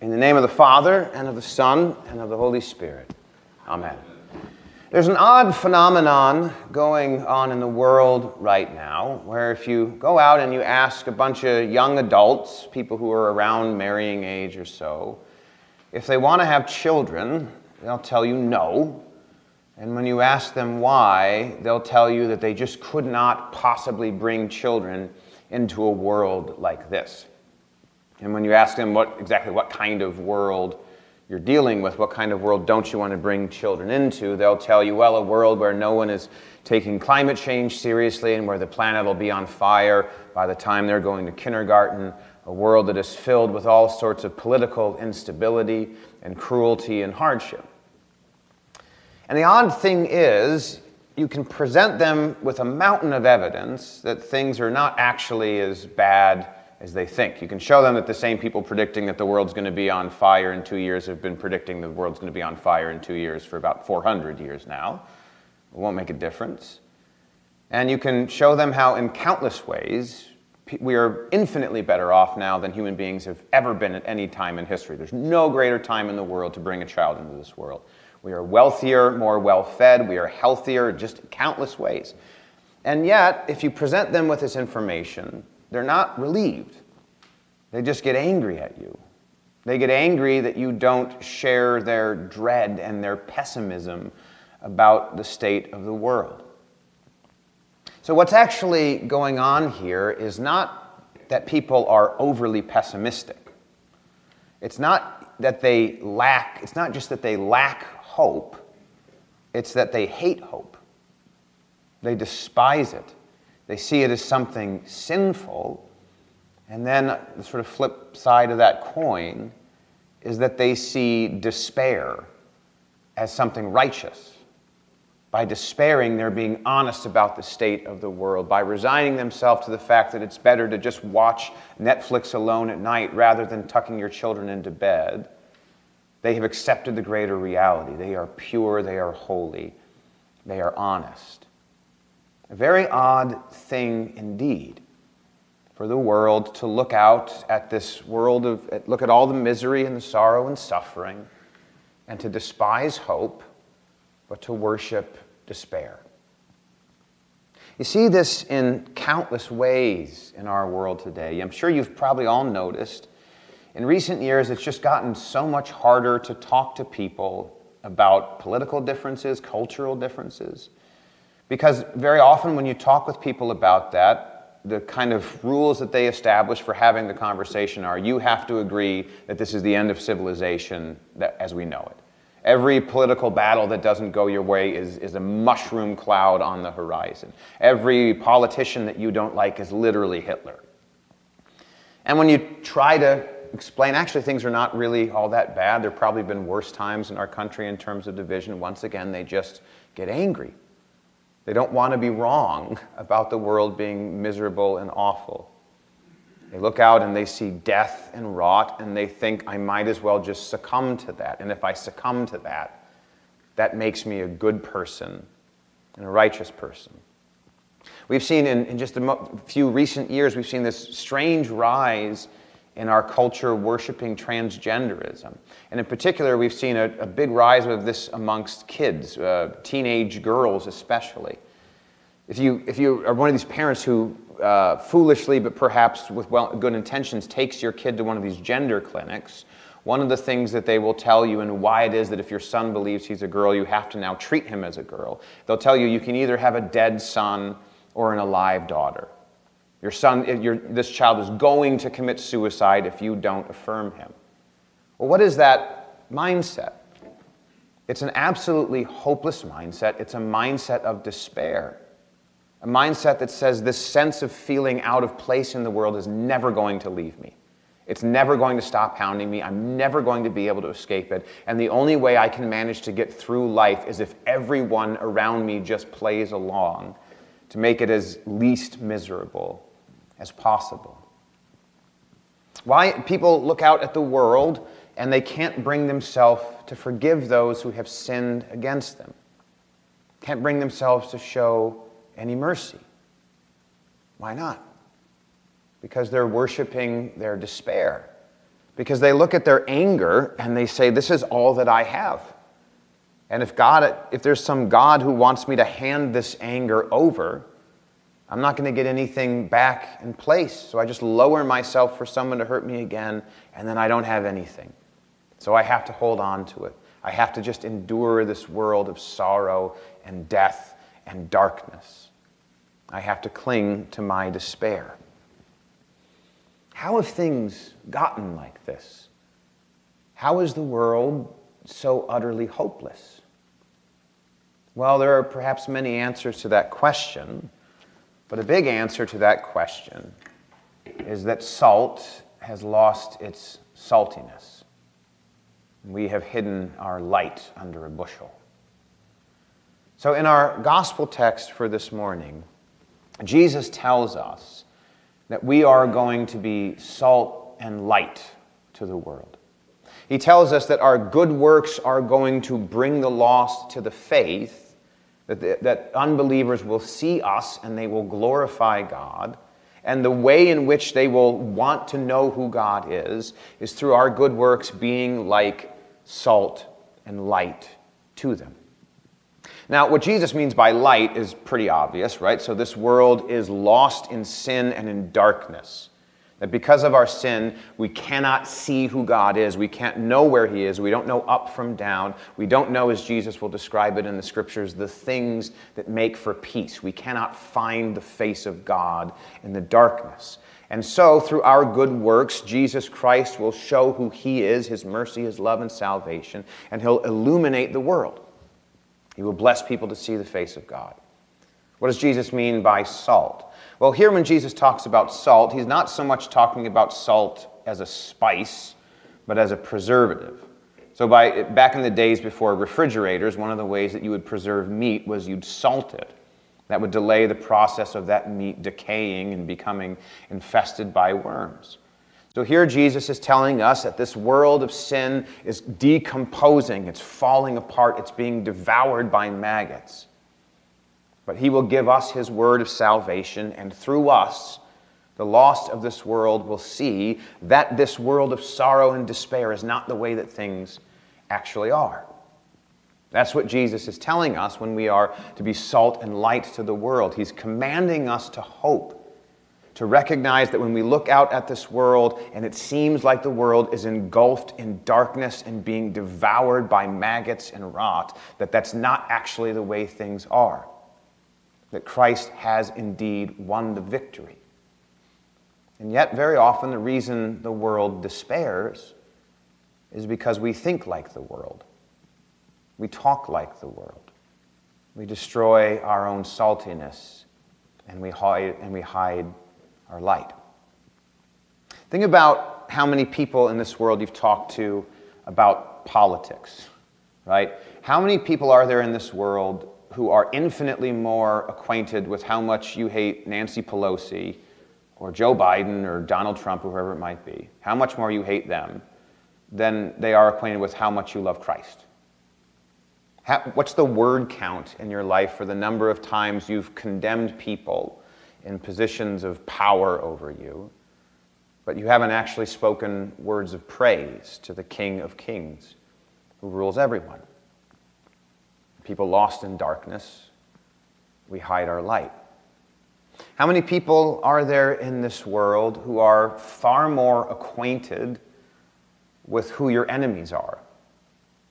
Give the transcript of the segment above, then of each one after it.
In the name of the Father, and of the Son, and of the Holy Spirit. Amen. There's an odd phenomenon going on in the world right now where if you go out and you ask a bunch of young adults, people who are around marrying age or so, if they want to have children, they'll tell you no. And when you ask them why, they'll tell you that they just could not possibly bring children into a world like this. And when you ask them what, exactly what kind of world you're dealing with, what kind of world don't you want to bring children into, they'll tell you, well, a world where no one is taking climate change seriously and where the planet will be on fire by the time they're going to kindergarten, a world that is filled with all sorts of political instability and cruelty and hardship. And the odd thing is, you can present them with a mountain of evidence that things are not actually as bad as they think. You can show them that the same people predicting that the world's going to be on fire in two years have been predicting the world's going to be on fire in two years for about 400 years now. It won't make a difference. And you can show them how, in countless ways, we are infinitely better off now than human beings have ever been at any time in history. There's no greater time in the world to bring a child into this world. We are wealthier, more well fed, we are healthier, just countless ways. And yet, if you present them with this information, they're not relieved. They just get angry at you. They get angry that you don't share their dread and their pessimism about the state of the world. So, what's actually going on here is not that people are overly pessimistic. It's not that they lack, it's not just that they lack hope, it's that they hate hope. They despise it. They see it as something sinful. And then the sort of flip side of that coin is that they see despair as something righteous. By despairing, they're being honest about the state of the world. By resigning themselves to the fact that it's better to just watch Netflix alone at night rather than tucking your children into bed, they have accepted the greater reality. They are pure, they are holy, they are honest. A very odd thing indeed for the world to look out at this world of, look at all the misery and the sorrow and suffering, and to despise hope, but to worship despair. You see this in countless ways in our world today. I'm sure you've probably all noticed. In recent years, it's just gotten so much harder to talk to people about political differences, cultural differences. Because very often when you talk with people about that, the kind of rules that they establish for having the conversation are you have to agree that this is the end of civilization that, as we know it. Every political battle that doesn't go your way is, is a mushroom cloud on the horizon. Every politician that you don't like is literally Hitler. And when you try to explain, actually, things are not really all that bad. There have probably been worse times in our country in terms of division. Once again, they just get angry. They don't want to be wrong about the world being miserable and awful. They look out and they see death and rot, and they think, I might as well just succumb to that. And if I succumb to that, that makes me a good person and a righteous person. We've seen in, in just a few recent years, we've seen this strange rise in our culture worshiping transgenderism. And in particular, we've seen a, a big rise of this amongst kids, uh, teenage girls especially. If you, if you are one of these parents who uh, foolishly, but perhaps with well, good intentions, takes your kid to one of these gender clinics, one of the things that they will tell you and why it is that if your son believes he's a girl, you have to now treat him as a girl. They'll tell you you can either have a dead son or an alive daughter. Your son, eh, your, this child is going to commit suicide if you don't affirm him. Well, what is that mindset? It's an absolutely hopeless mindset. It's a mindset of despair. A mindset that says this sense of feeling out of place in the world is never going to leave me. It's never going to stop hounding me. I'm never going to be able to escape it. And the only way I can manage to get through life is if everyone around me just plays along to make it as least miserable as possible. Why people look out at the world and they can't bring themselves to forgive those who have sinned against them, can't bring themselves to show any mercy. Why not? Because they're worshiping their despair. because they look at their anger and they say, This is all that I have. And if God, if there's some God who wants me to hand this anger over, I'm not going to get anything back in place. So I just lower myself for someone to hurt me again, and then I don't have anything. So I have to hold on to it. I have to just endure this world of sorrow and death and darkness. I have to cling to my despair. How have things gotten like this? How is the world so utterly hopeless? Well, there are perhaps many answers to that question. But a big answer to that question is that salt has lost its saltiness. We have hidden our light under a bushel. So, in our gospel text for this morning, Jesus tells us that we are going to be salt and light to the world. He tells us that our good works are going to bring the lost to the faith that, the, that unbelievers will see us and they will glorify God. And the way in which they will want to know who God is is through our good works being like salt and light to them. Now, what Jesus means by light is pretty obvious, right? So, this world is lost in sin and in darkness. That because of our sin, we cannot see who God is. We can't know where He is. We don't know up from down. We don't know, as Jesus will describe it in the scriptures, the things that make for peace. We cannot find the face of God in the darkness. And so, through our good works, Jesus Christ will show who He is, His mercy, His love, and salvation, and He'll illuminate the world. He will bless people to see the face of God. What does Jesus mean by salt? Well, here when Jesus talks about salt, he's not so much talking about salt as a spice, but as a preservative. So by, back in the days before refrigerators, one of the ways that you would preserve meat was you'd salt it. That would delay the process of that meat decaying and becoming infested by worms. So here Jesus is telling us that this world of sin is decomposing, it's falling apart, it's being devoured by maggots. But he will give us his word of salvation, and through us, the lost of this world will see that this world of sorrow and despair is not the way that things actually are. That's what Jesus is telling us when we are to be salt and light to the world. He's commanding us to hope, to recognize that when we look out at this world and it seems like the world is engulfed in darkness and being devoured by maggots and rot, that that's not actually the way things are that Christ has indeed won the victory. And yet, very often, the reason the world despairs is because we think like the world. We talk like the world. We destroy our own saltiness and we hide, and we hide our light. Think about how many people in this world you've talked to about politics, right? How many people are there in this world who are infinitely more acquainted with how much you hate Nancy Pelosi or Joe Biden or Donald Trump or whoever it might be, how much more you hate them than they are acquainted with how much you love Christ. How, what's the word count in your life for the number of times you've condemned people in positions of power over you, but you haven't actually spoken words of praise to the King of Kings who rules everyone? People lost in darkness, we hide our light. How many people are there in this world who are far more acquainted with who your enemies are,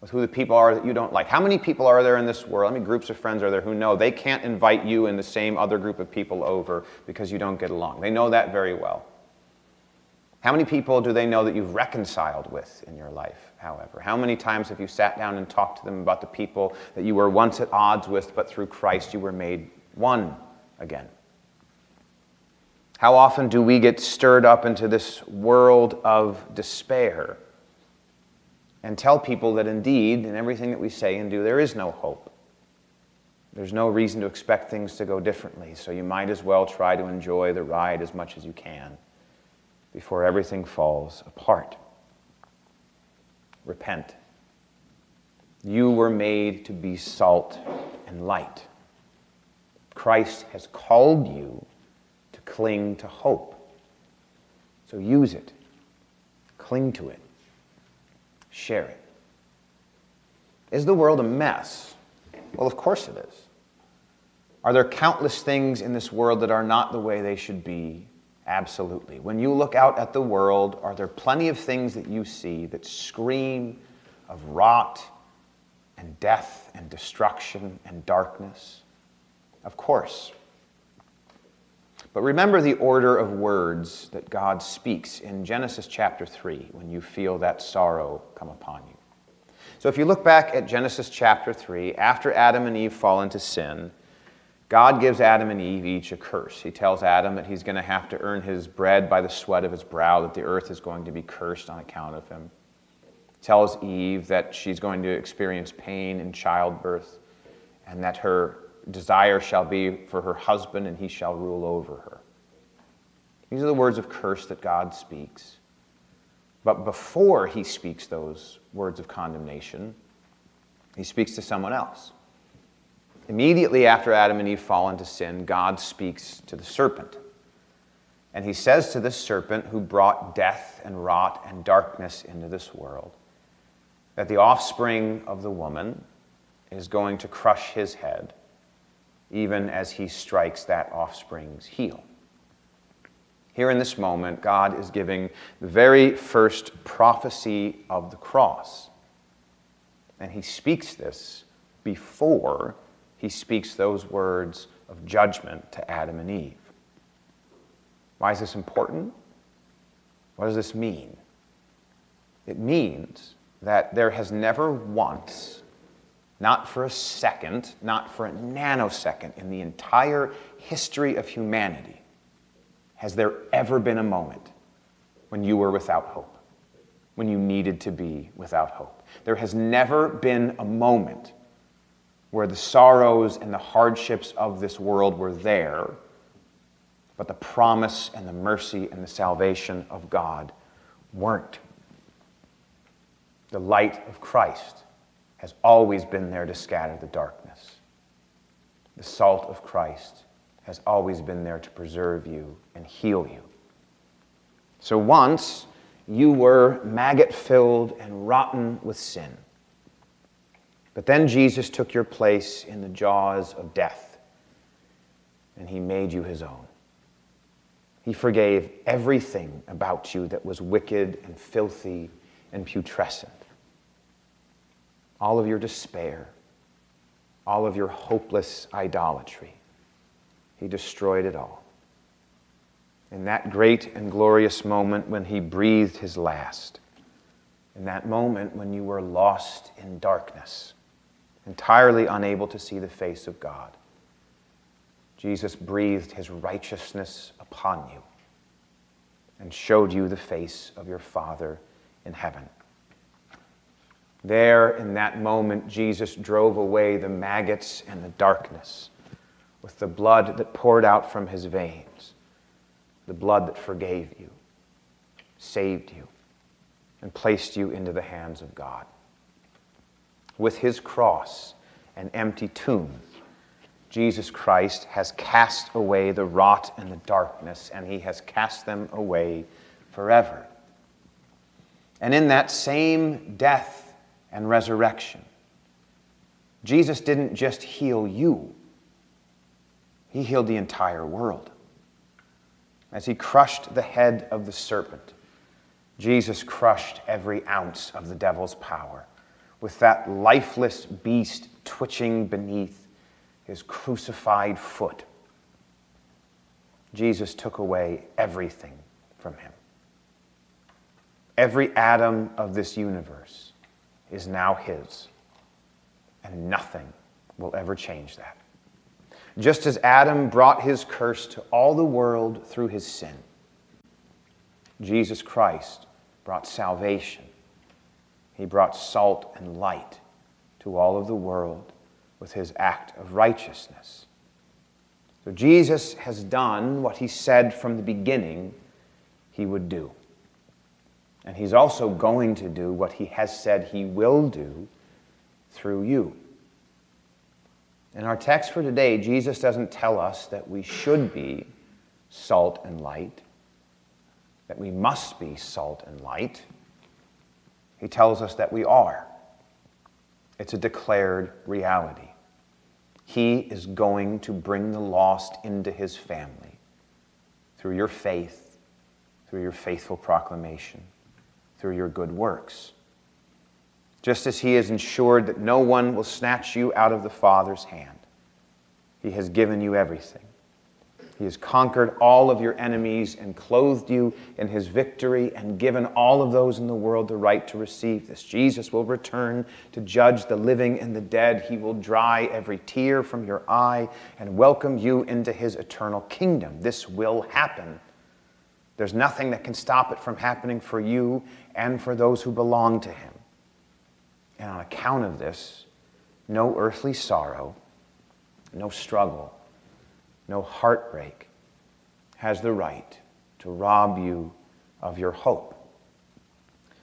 with who the people are that you don't like? How many people are there in this world? How many groups of friends are there who know they can't invite you and the same other group of people over because you don't get along? They know that very well. How many people do they know that you've reconciled with in your life, however? How many times have you sat down and talked to them about the people that you were once at odds with, but through Christ you were made one again? How often do we get stirred up into this world of despair and tell people that indeed, in everything that we say and do, there is no hope? There's no reason to expect things to go differently, so you might as well try to enjoy the ride as much as you can before everything falls apart. Repent. You were made to be salt and light. Christ has called you to cling to hope. So use it, cling to it. share it. Is the world a mess? Well, of course it is. Are there countless things in this world that are not the way they should be? Absolutely. When you look out at the world, are there plenty of things that you see that scream of rot and death and destruction and darkness? Of course. But remember the order of words that God speaks in Genesis chapter 3 when you feel that sorrow come upon you. So if you look back at Genesis chapter 3, after Adam and Eve fall into sin, God gives Adam and Eve each a curse. He tells Adam that he's going to have to earn his bread by the sweat of his brow, that the earth is going to be cursed on account of him. He tells Eve that she's going to experience pain in childbirth and that her desire shall be for her husband and he shall rule over her. These are the words of curse that God speaks. But before he speaks those words of condemnation, he speaks to someone else. Immediately after Adam and Eve fall into sin, God speaks to the serpent. And he says to this serpent who brought death and rot and darkness into this world that the offspring of the woman is going to crush his head, even as he strikes that offspring's heel. Here in this moment, God is giving the very first prophecy of the cross. And he speaks this before he speaks those words of judgment to Adam and Eve. Why is this important? What does this mean? It means that there has never once, not for a second, not for a nanosecond in the entire history of humanity, has there ever been a moment when you were without hope, when you needed to be without hope? There has never been a moment where the sorrows and the hardships of this world were there, but the promise and the mercy and the salvation of God weren't. The light of Christ has always been there to scatter the darkness. The salt of Christ has always been there to preserve you and heal you. So once you were maggot filled and rotten with sin. But then Jesus took your place in the jaws of death, and he made you his own. He forgave everything about you that was wicked and filthy and putrescent. All of your despair, all of your hopeless idolatry. He destroyed it all. In that great and glorious moment when he breathed his last, in that moment when you were lost in darkness, entirely unable to see the face of God. Jesus breathed his righteousness upon you and showed you the face of your Father in heaven. There, in that moment, Jesus drove away the maggots and the darkness with the blood that poured out from his veins, the blood that forgave you, saved you, and placed you into the hands of God with his cross and empty tomb, Jesus Christ has cast away the rot and the darkness, and he has cast them away forever. And in that same death and resurrection, Jesus didn't just heal you, he healed the entire world. As he crushed the head of the serpent, Jesus crushed every ounce of the devil's power with that lifeless beast twitching beneath his crucified foot. Jesus took away everything from him. Every atom of this universe is now his, and nothing will ever change that. Just as Adam brought his curse to all the world through his sin, Jesus Christ brought salvation he brought salt and light to all of the world with his act of righteousness. So Jesus has done what he said from the beginning he would do. And he's also going to do what he has said he will do through you. In our text for today, Jesus doesn't tell us that we should be salt and light, that we must be salt and light. He tells us that we are. It's a declared reality. He is going to bring the lost into his family through your faith, through your faithful proclamation, through your good works. Just as he has ensured that no one will snatch you out of the Father's hand, he has given you everything. He has conquered all of your enemies and clothed you in his victory and given all of those in the world the right to receive this. Jesus will return to judge the living and the dead. He will dry every tear from your eye and welcome you into his eternal kingdom. This will happen. There's nothing that can stop it from happening for you and for those who belong to him. And on account of this, no earthly sorrow, no struggle, no heartbreak has the right to rob you of your hope.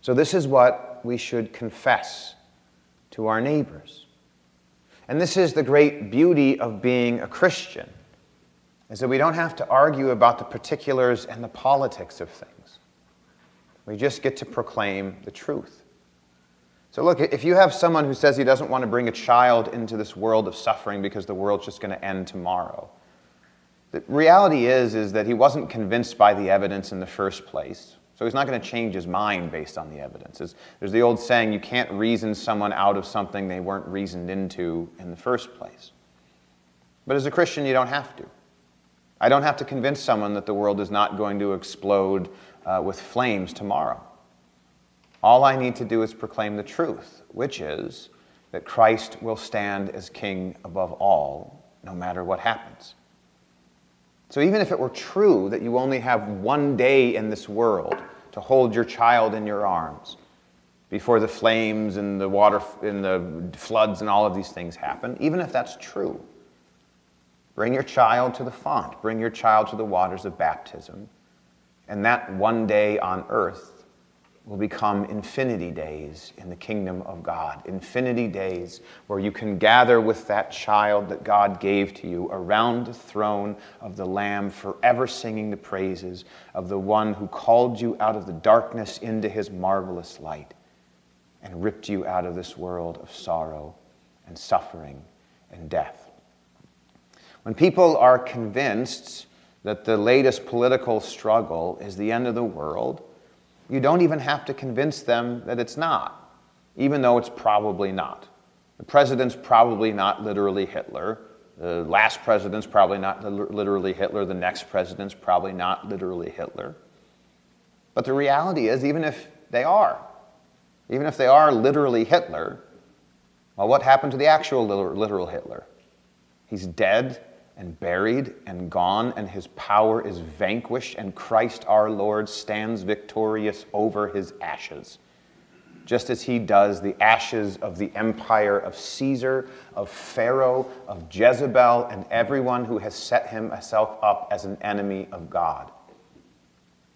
So, this is what we should confess to our neighbors. And this is the great beauty of being a Christian, is that we don't have to argue about the particulars and the politics of things. We just get to proclaim the truth. So, look, if you have someone who says he doesn't want to bring a child into this world of suffering because the world's just going to end tomorrow, the reality is, is that he wasn't convinced by the evidence in the first place. So he's not going to change his mind based on the evidence. There's the old saying, you can't reason someone out of something they weren't reasoned into in the first place. But as a Christian, you don't have to. I don't have to convince someone that the world is not going to explode uh, with flames tomorrow. All I need to do is proclaim the truth, which is that Christ will stand as king above all, no matter what happens. So even if it were true that you only have one day in this world to hold your child in your arms before the flames and the water and the floods and all of these things happen, even if that's true, bring your child to the font, bring your child to the waters of baptism, and that one day on earth will become infinity days in the kingdom of God. Infinity days where you can gather with that child that God gave to you around the throne of the Lamb, forever singing the praises of the one who called you out of the darkness into his marvelous light and ripped you out of this world of sorrow and suffering and death. When people are convinced that the latest political struggle is the end of the world, you don't even have to convince them that it's not, even though it's probably not. The president's probably not literally Hitler. The last president's probably not literally Hitler. The next president's probably not literally Hitler. But the reality is, even if they are, even if they are literally Hitler, well, what happened to the actual literal Hitler? He's dead and buried and gone, and his power is vanquished, and Christ our Lord stands victorious over his ashes. Just as he does the ashes of the empire of Caesar, of Pharaoh, of Jezebel, and everyone who has set himself up as an enemy of God.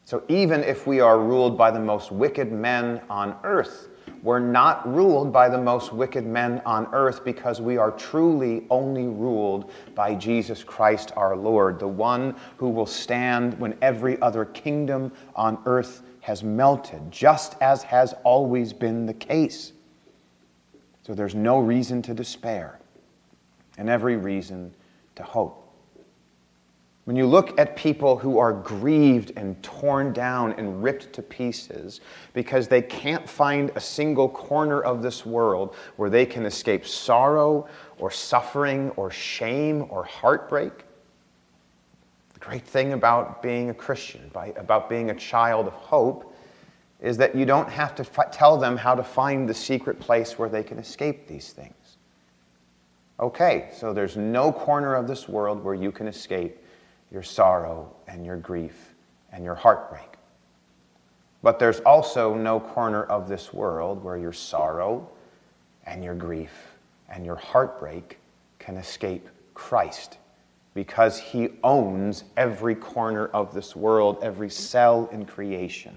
So even if we are ruled by the most wicked men on earth, we're not ruled by the most wicked men on earth because we are truly only ruled by Jesus Christ our Lord, the one who will stand when every other kingdom on earth has melted, just as has always been the case. So there's no reason to despair and every reason to hope. When you look at people who are grieved and torn down and ripped to pieces because they can't find a single corner of this world where they can escape sorrow or suffering or shame or heartbreak, the great thing about being a Christian, by, about being a child of hope, is that you don't have to f- tell them how to find the secret place where they can escape these things. Okay, so there's no corner of this world where you can escape your sorrow and your grief and your heartbreak. But there's also no corner of this world where your sorrow and your grief and your heartbreak can escape Christ because he owns every corner of this world, every cell in creation.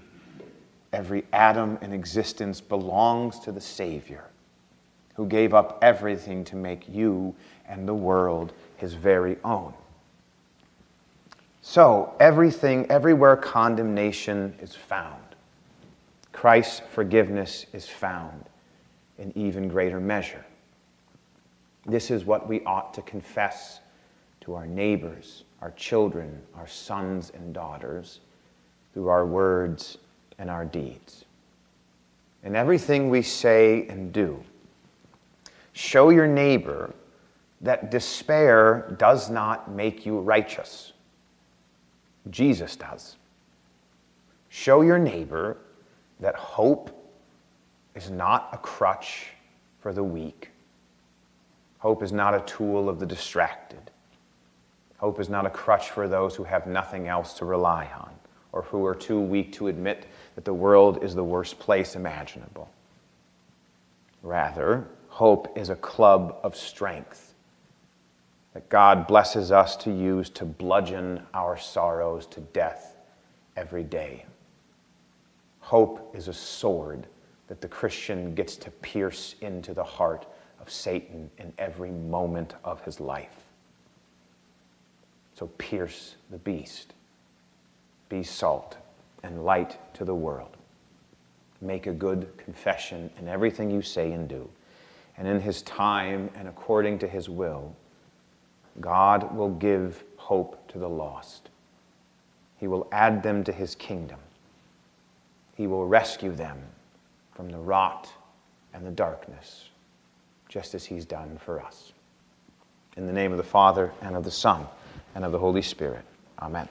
Every atom in existence belongs to the Savior who gave up everything to make you and the world his very own. So, everything, everywhere condemnation is found, Christ's forgiveness is found in even greater measure. This is what we ought to confess to our neighbors, our children, our sons and daughters, through our words and our deeds. In everything we say and do, show your neighbor that despair does not make you righteous. Jesus does. Show your neighbor that hope is not a crutch for the weak. Hope is not a tool of the distracted. Hope is not a crutch for those who have nothing else to rely on or who are too weak to admit that the world is the worst place imaginable. Rather, hope is a club of strength that God blesses us to use to bludgeon our sorrows to death every day. Hope is a sword that the Christian gets to pierce into the heart of Satan in every moment of his life. So pierce the beast. Be salt and light to the world. Make a good confession in everything you say and do. And in his time and according to his will, God will give hope to the lost. He will add them to his kingdom. He will rescue them from the rot and the darkness, just as he's done for us. In the name of the Father, and of the Son, and of the Holy Spirit. Amen.